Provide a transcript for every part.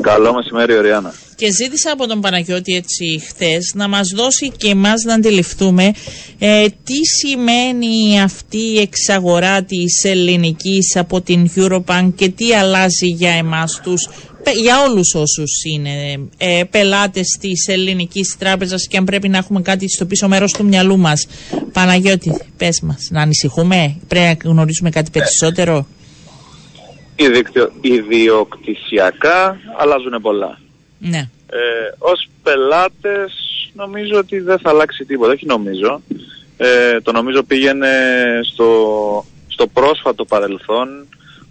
Καλό μεσημέρι, Οριάννα. Και ζήτησα από τον Παναγιώτη έτσι χθες να μας δώσει και εμάς να αντιληφθούμε ε, τι σημαίνει αυτή η εξαγορά της ελληνικής από την Eurobank και τι αλλάζει για εμάς τους για όλους όσους είναι ε, πελάτες της ελληνικής τράπεζας και αν πρέπει να έχουμε κάτι στο πίσω μέρος του μυαλού μας. Παναγιώτη, πες μας, να ανησυχούμε, πρέπει να γνωρίσουμε κάτι περισσότερο; Ιδιοκτησιακά αλλάζουν πολλά. Ναι. Ε, ως πελάτες νομίζω ότι δεν θα αλλάξει τίποτα, όχι νομίζω. Ε, το νομίζω πήγαινε στο, στο πρόσφατο παρελθόν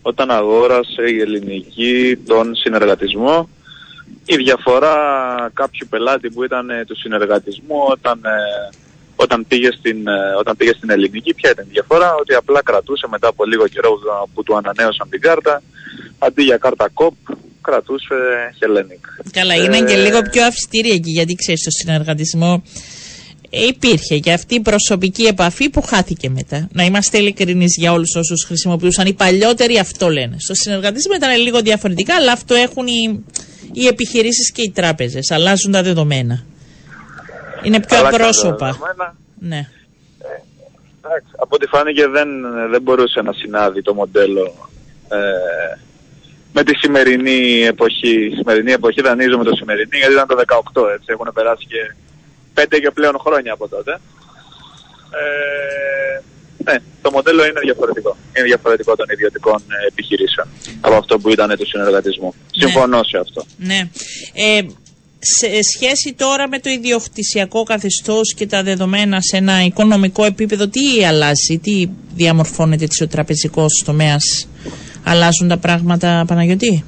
όταν αγόρασε η ελληνική τον συνεργατισμό. Η διαφορά κάποιου πελάτη που ήταν του συνεργατισμού όταν, ε, όταν, πήγε στην, ε, όταν πήγε στην ελληνική, ποια ήταν η διαφορά, ότι απλά κρατούσε μετά από λίγο καιρό που του ανανέωσαν την κάρτα, αντί για κάρτα κοπ, κρατούσε Hellenic. Καλά, είναι και λίγο πιο αυστηρή εκεί, γιατί ξέρεις, στο συνεργατισμό υπήρχε και αυτή η προσωπική επαφή που χάθηκε μετά. Να είμαστε ειλικρινείς για όλους όσους χρησιμοποιούσαν. Οι παλιότεροι αυτό λένε. Στο συνεργατισμό ήταν λίγο διαφορετικά, αλλά αυτό έχουν οι, οι επιχειρήσεις και οι τράπεζες. Αλλάζουν τα δεδομένα. Είναι πιο απρόσωπα. Ναι. Ε, από ό,τι φάνηκε δεν, δεν μπορούσε να συνάδει το μοντέλο ε, με τη σημερινή εποχή. Η σημερινή εποχή δανείζω με το σημερινή γιατί ήταν το 18 έτσι. Έχουν περάσει και πέντε και πλέον χρόνια από τότε. Ε, ναι, το μοντέλο είναι διαφορετικό. Είναι διαφορετικό των ιδιωτικών επιχειρήσεων από αυτό που ήταν του συνεργατισμού. Ναι. Συμφωνώ σε αυτό. Ναι. Ε, σε σχέση τώρα με το ιδιοκτησιακό καθεστώς και τα δεδομένα σε ένα οικονομικό επίπεδο, τι αλλάζει, τι διαμορφώνεται ο τραπεζικός τομέας, αλλάζουν τα πράγματα Παναγιωτή.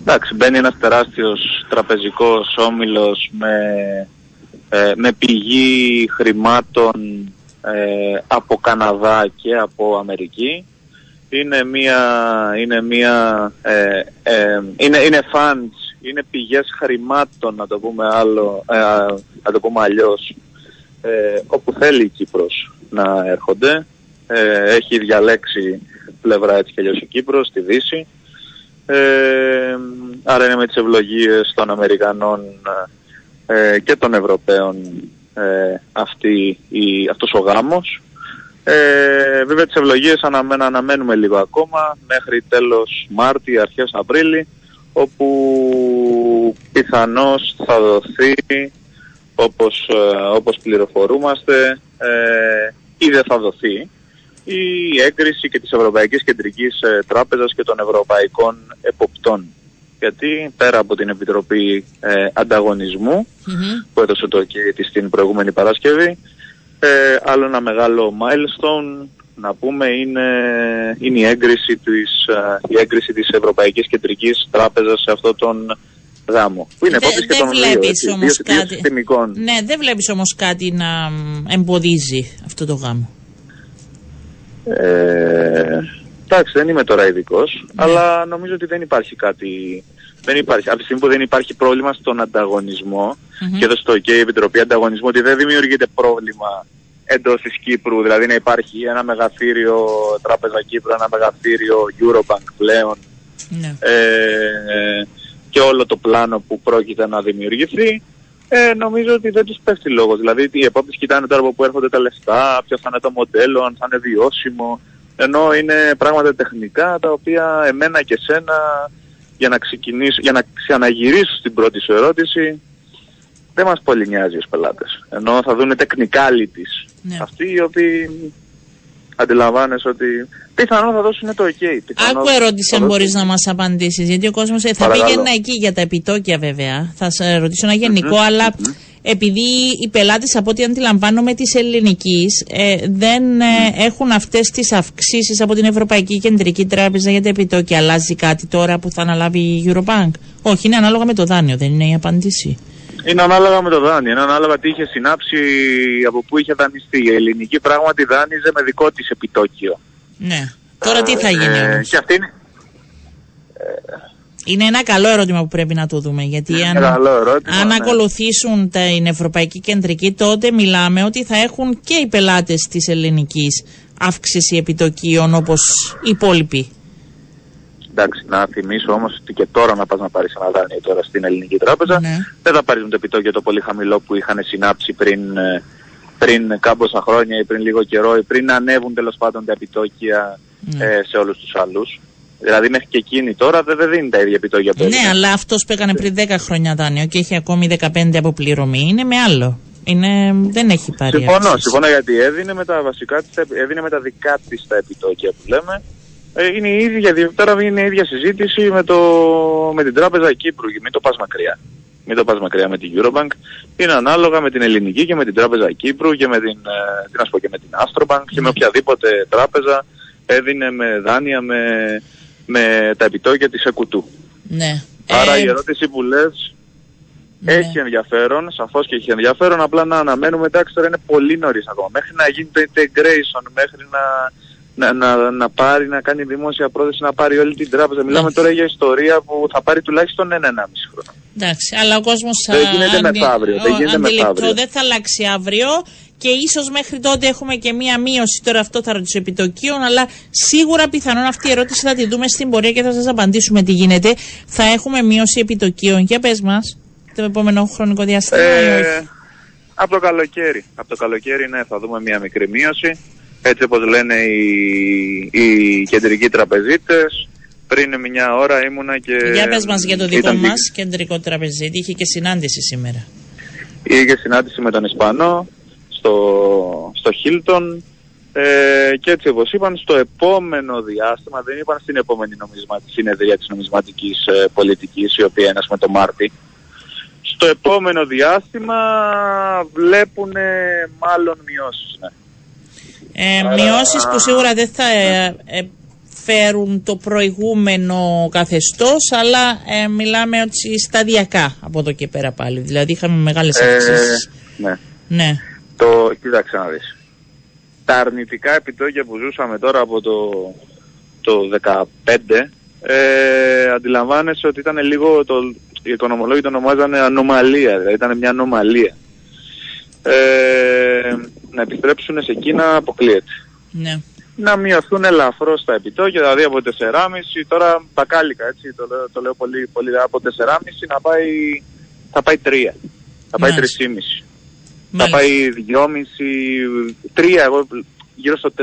Εντάξει, μπαίνει ένας τεράστιος τραπεζικός όμιλος με, ε, με πηγή χρημάτων ε, από Καναδά και από Αμερική. Είναι μια, είναι μια, ε, είναι, είναι funds, είναι πηγές χρημάτων να το πούμε, άλλο, να το πούμε αλλιώς, όπου θέλει η Κύπρος να έρχονται. έχει διαλέξει πλευρά έτσι και αλλιώς η Κύπρος, στη Δύση. Ε, άρα είναι με τις ευλογίες των Αμερικανών ε, και των Ευρωπαίων ε, αυτή, η, αυτός ο γάμος. Ε, βέβαια τις ευλογίες αναμένα, αναμένουμε λίγο ακόμα μέχρι τέλος Μάρτη, αρχές Απρίλη όπου πιθανώς θα δοθεί όπως, ε, όπως πληροφορούμαστε ε, ή δεν θα δοθεί η έγκριση και της Ευρωπαϊκής Κεντρικής ε, Τράπεζας και των Ευρωπαϊκών Εποπτών. Γιατί πέρα από την Επιτροπή ε, ανταγωνισμου που έδωσε το OK της την προηγούμενη Παρασκευή, ε, άλλο ένα μεγάλο milestone να πούμε είναι, είναι η, έγκριση της, ε, η έγκριση της Ευρωπαϊκής Κεντρικής Τράπεζας σε αυτό τον γάμο. Που είναι δεν και των δύο, Ναι, δεν βλέπεις όμως κάτι να εμποδίζει αυτό το γάμο. Ε, εντάξει, δεν είμαι τώρα ειδικός, ναι. αλλά νομίζω ότι δεν υπάρχει κάτι. Δεν υπάρχει. Από τη στιγμή που δεν υπάρχει πρόβλημα στον ανταγωνισμο και εδώ στο ΟΚΕ η Επιτροπή Ανταγωνισμού, ότι δεν δημιουργείται πρόβλημα εντός της Κύπρου, δηλαδή να υπάρχει ένα μεγαθύριο Τράπεζα Κύπρου, ένα μεγαθύριο Eurobank πλέον ναι. ε, και όλο το πλάνο που πρόκειται να δημιουργηθεί. Ε, νομίζω ότι δεν τους πέφτει λόγος. Δηλαδή, οι επόπτες κοιτάνε τώρα από πού έρχονται τα λεφτά, ποιο θα είναι το μοντέλο, αν θα είναι βιώσιμο. Ενώ είναι πράγματα τεχνικά τα οποία εμένα και σένα για να ξεκινήσω, για να ξαναγυρίσω στην πρώτη σου ερώτηση, δεν μας πολύ νοιάζει ως πελάτες. Ενώ θα δουν technicalities. Ναι. Αυτοί οι οποίοι αντιλαμβάνεσαι ότι πιθανόν θα δώσουν το OK. Άκου ερώτηση αν μπορείς να μας απαντήσεις. Γιατί ο κόσμος ε, θα πήγαινε εκεί για τα επιτόκια βέβαια. Θα σε ρωτήσω ένα γενικό, αλλά επειδή οι πελάτες από ό,τι αντιλαμβάνομαι της ελληνικής ε, δεν ε, έχουν αυτές τις αυξήσεις από την Ευρωπαϊκή Κεντρική Τράπεζα για τα επιτόκια. Αλλάζει κάτι τώρα που θα αναλάβει η Eurobank; Όχι, είναι ανάλογα με το δάνειο, δεν είναι η απάντηση. Είναι ανάλογα με το δάνειο. Είναι ανάλογα τι είχε συνάψει, από πού είχε δανειστεί. Η ελληνική πράγματι δάνειζε με δικό της επιτόκιο. Ναι. Τώρα τι θα γίνει ε, όμως; Και αυτή είναι... Είναι ένα καλό ερώτημα που πρέπει να το δούμε. Γιατί αν, ερώτημα, αν ναι. ακολουθήσουν την Ευρωπαϊκή Κεντρική, τότε μιλάμε ότι θα έχουν και οι πελάτες της ελληνικής αύξηση επιτοκίων όπως οι υπόλοιποι. Εντάξει, να θυμίσω όμως ότι και τώρα να πας να πάρεις ένα δάνειο τώρα στην ελληνική τράπεζα, Ναι. δεν θα πάρεις το επιτόκιο το πολύ χαμηλό που είχαν συνάψει πριν, ε, πριν κάμποσα χρόνια ή πριν λίγο καιρό ή πριν ανέβουν τέλος πάντων τα επιτόκια Ναι. ε, σε όλους τους άλλους. Δηλαδή μέχρι και εκείνη τώρα δεν, δεν δίνει τα ίδια επιτόκια που Ναι, έδινε. αλλά αυτός που έκανε πριν 10 χρόνια δάνειο και έχει ακόμη 15 αποπληρωμή είναι με άλλο. Είναι, δεν έχει πάρει Συμφωνώ, αύξηση. συμφωνώ γιατί έδινε με τα βασικά της, τα- έδινε με τα δικά της τα επιτόκια που λέμε. Ε, είναι η ίδια, δι- τώρα είναι η ίδια συζήτηση με, το, με την Τράπεζα Κύπρου. Μην το πας μακριά. Μην το πας μακριά με την Eurobank. Είναι ανάλογα με την ελληνική και με την Τράπεζα Κύπρου και με την, ε, τι να σου πω, και με την Astrobank και με οποιαδήποτε τράπεζα έδινε με δάνεια με, με τα επιτόκια της ΕΚΟΥΤΟΥ. Ναι. Άρα Ε, η ερώτηση που λες ναι. έχει ενδιαφέρον, σαφώς και έχει ενδιαφέρον. Απλά να αναμένουμε, εντάξει, τώρα είναι πολύ νωρίς ακόμα. Μέχρι να γίνει το integration, μέχρι να, να, να, να πάρει, να κάνει δημόσια πρόταση, να πάρει όλη την τράπεζα. Μιλάμε Ναι. τώρα για ιστορία που θα πάρει τουλάχιστον ένα-ενάμιση χρόνο. Εντάξει, αλλά ο κόσμος. Δεν γίνεται μεθαύριο, δεν γίνεται μεθαύριο. δεν θα αλλάξει αύριο και ίσως μέχρι τότε έχουμε και μία μείωση. Τώρα αυτό θα ρωτήσω επιτοκίων, αλλά σίγουρα πιθανόν αυτή η ερώτηση θα τη δούμε στην πορεία και θα σας απαντήσουμε τι γίνεται. Θα έχουμε μείωση επιτοκίων. Για πες μας, το επόμενο χρονικό διάστημα ή όχι. Ε, από το καλοκαίρι. Από το καλοκαίρι, ναι, θα δούμε μια μικρή μείωση. Έτσι όπως λένε οι, οι κεντρικοί τραπεζίτες. Πριν μια ώρα ήμουνα και... Για πες μας για το δικό ήταν- μας κεντρικό τραπεζίτη. Είχε και συνάντηση σήμερα. Είχε συνάντηση με τον Ισπανό στο, στο Χίλτον ε, και έτσι όπως είπαν στο επόμενο διάστημα, δεν είπαν στην επόμενη νομισματική συνεδρία της νομισματικής ε, πολιτικής η οποία είναι ας πούμε το Μάρτι. Στο επόμενο διάστημα βλέπουν μάλλον μειώσεις. Ναι. Ε, Άρα- μειώσεις που σίγουρα δεν θα ε, ε, φέρουν το προηγούμενο καθεστώς αλλά ε, μιλάμε ότι σταδιακά από εδώ και πέρα πάλι. Δηλαδή είχαμε μεγάλες Ε, αυξήσεις. ναι. Ναι. Το, κοίταξε να δεις. Τα αρνητικά επιτόκια που ζούσαμε τώρα από το, το 15 ε, αντιλαμβάνεσαι ότι ήταν λίγο, το, οι οικονομολόγοι το ονομάζανε ανομαλία, δηλαδή ήταν μια ανομαλία. Ε, να επιστρέψουν σε εκείνα αποκλείεται. ναι. Να μειωθούν ελαφρώς τα επιτόκια, δηλαδή από 4,5 τώρα τα κάλικα, έτσι, το λέω, το λέω πολύ, πολύ, από 4,5 να πάει, θα πάει 3, θα πάει Μάλιστα. 3,5. Θα Μάλιστα. πάει 2,5, 3, εγώ γύρω στο 3.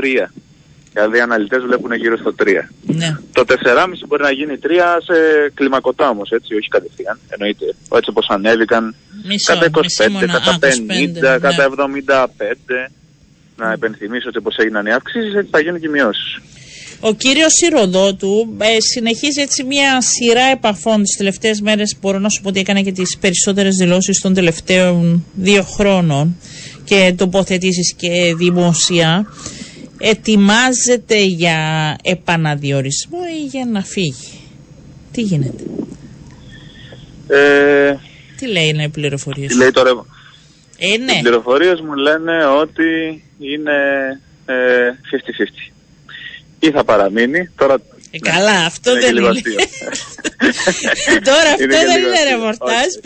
Δηλαδή οι αναλυτές βλέπουν γύρω στο 3. Ναι. Το 4,5 μπορεί να γίνει 3 σε κλιμακωτά όμως, έτσι, όχι κατευθείαν, εννοείται. Έτσι όπως ανέβηκαν Μισό, κατά 25, μισή μονα- κατά α, 50, 25, κατά ναι. 75. Να υπενθυμίσω ότι όπως έγιναν οι αυξήσεις, έτσι θα γίνουν και οι μειώσεις. Ο κύριος Σιροδότου ε, συνεχίζει έτσι μια σειρά επαφών τις τελευταίες μέρες. Μπορώ να σου πω ότι έκανε και τις περισσότερες δηλώσεις των τελευταίων δύο χρόνων και τοποθετήσεις και δημόσια. Ετοιμάζεται για επαναδιορισμό ή για να φύγει; Τι γίνεται; Ε, Τι λέει είναι οι πληροφορίες; Τι σου. λέει τώρα, Ε, ναι. οι πληροφορίες μου λένε ότι είναι ε, 50-50. Ή θα παραμείνει, τώρα Ε, καλά, αυτό είναι και δεν λίγο είναι. αστείο. Τώρα αυτό Είναι και δεν λίγο είναι αστείο. ρεπορτάζ Όχι.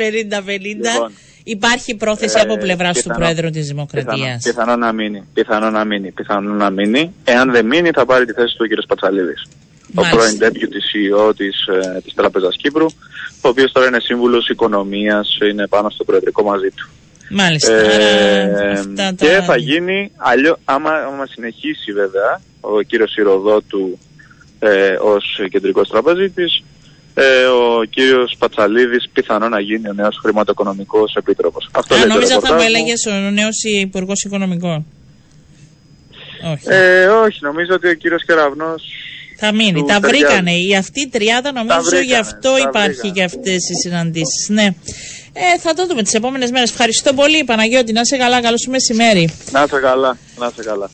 50-50. Λοιπόν, Υπάρχει πρόθεση Ε, από πλευρά του πιθανό- Πρόεδρου της Πιθανό, Δημοκρατίας. πιθανό να μείνει. Πιθανό να μείνει. Πιθανό να μείνει. Εάν δεν μείνει, θα πάρει τη θέση του ο κ. Πατσαλίδης. Ο Μάλιστα. πρώην deputy CEO της ε, της Τράπεζας Κύπρου, ο οποίος τώρα είναι σύμβουλος οικονομίας, είναι πάνω στο προεδρικό μαζί του. Μάλιστα. Ε, Άρα αυτά τα... Και θα γίνει, αλλιώ, άμα, άμα συνεχίσει βέβαια ο κύριος Ηροδότου ε, ως κεντρικός τραπεζίτης, ε, ο κύριος Πατσαλίδης πιθανό να γίνει ο νέος χρηματοοικονομικός επίτροπος. Αυτό Α, λέει το νόμιζα θα μου ρεπορτάζ μου. έλεγες ο νέος Υπουργός Οικονομικών. Όχι. Ε, όχι, νομίζω ότι ο κύριος Κεραυνός θα μείνει. του Τα ταιριάζει. βρήκανε. Η αυτή η τριάδα νομίζω βρήκανε, γι' αυτό τα υπάρχει βρήκανε. και αυτές οι συναντήσεις. Ναι. Ε, θα το δούμε τις επόμενες μέρες. Ευχαριστώ πολύ, Παναγιώτη. Να είσαι καλά. Καλό σου μεσημέρι. Να είσαι καλά, να είσαι καλά.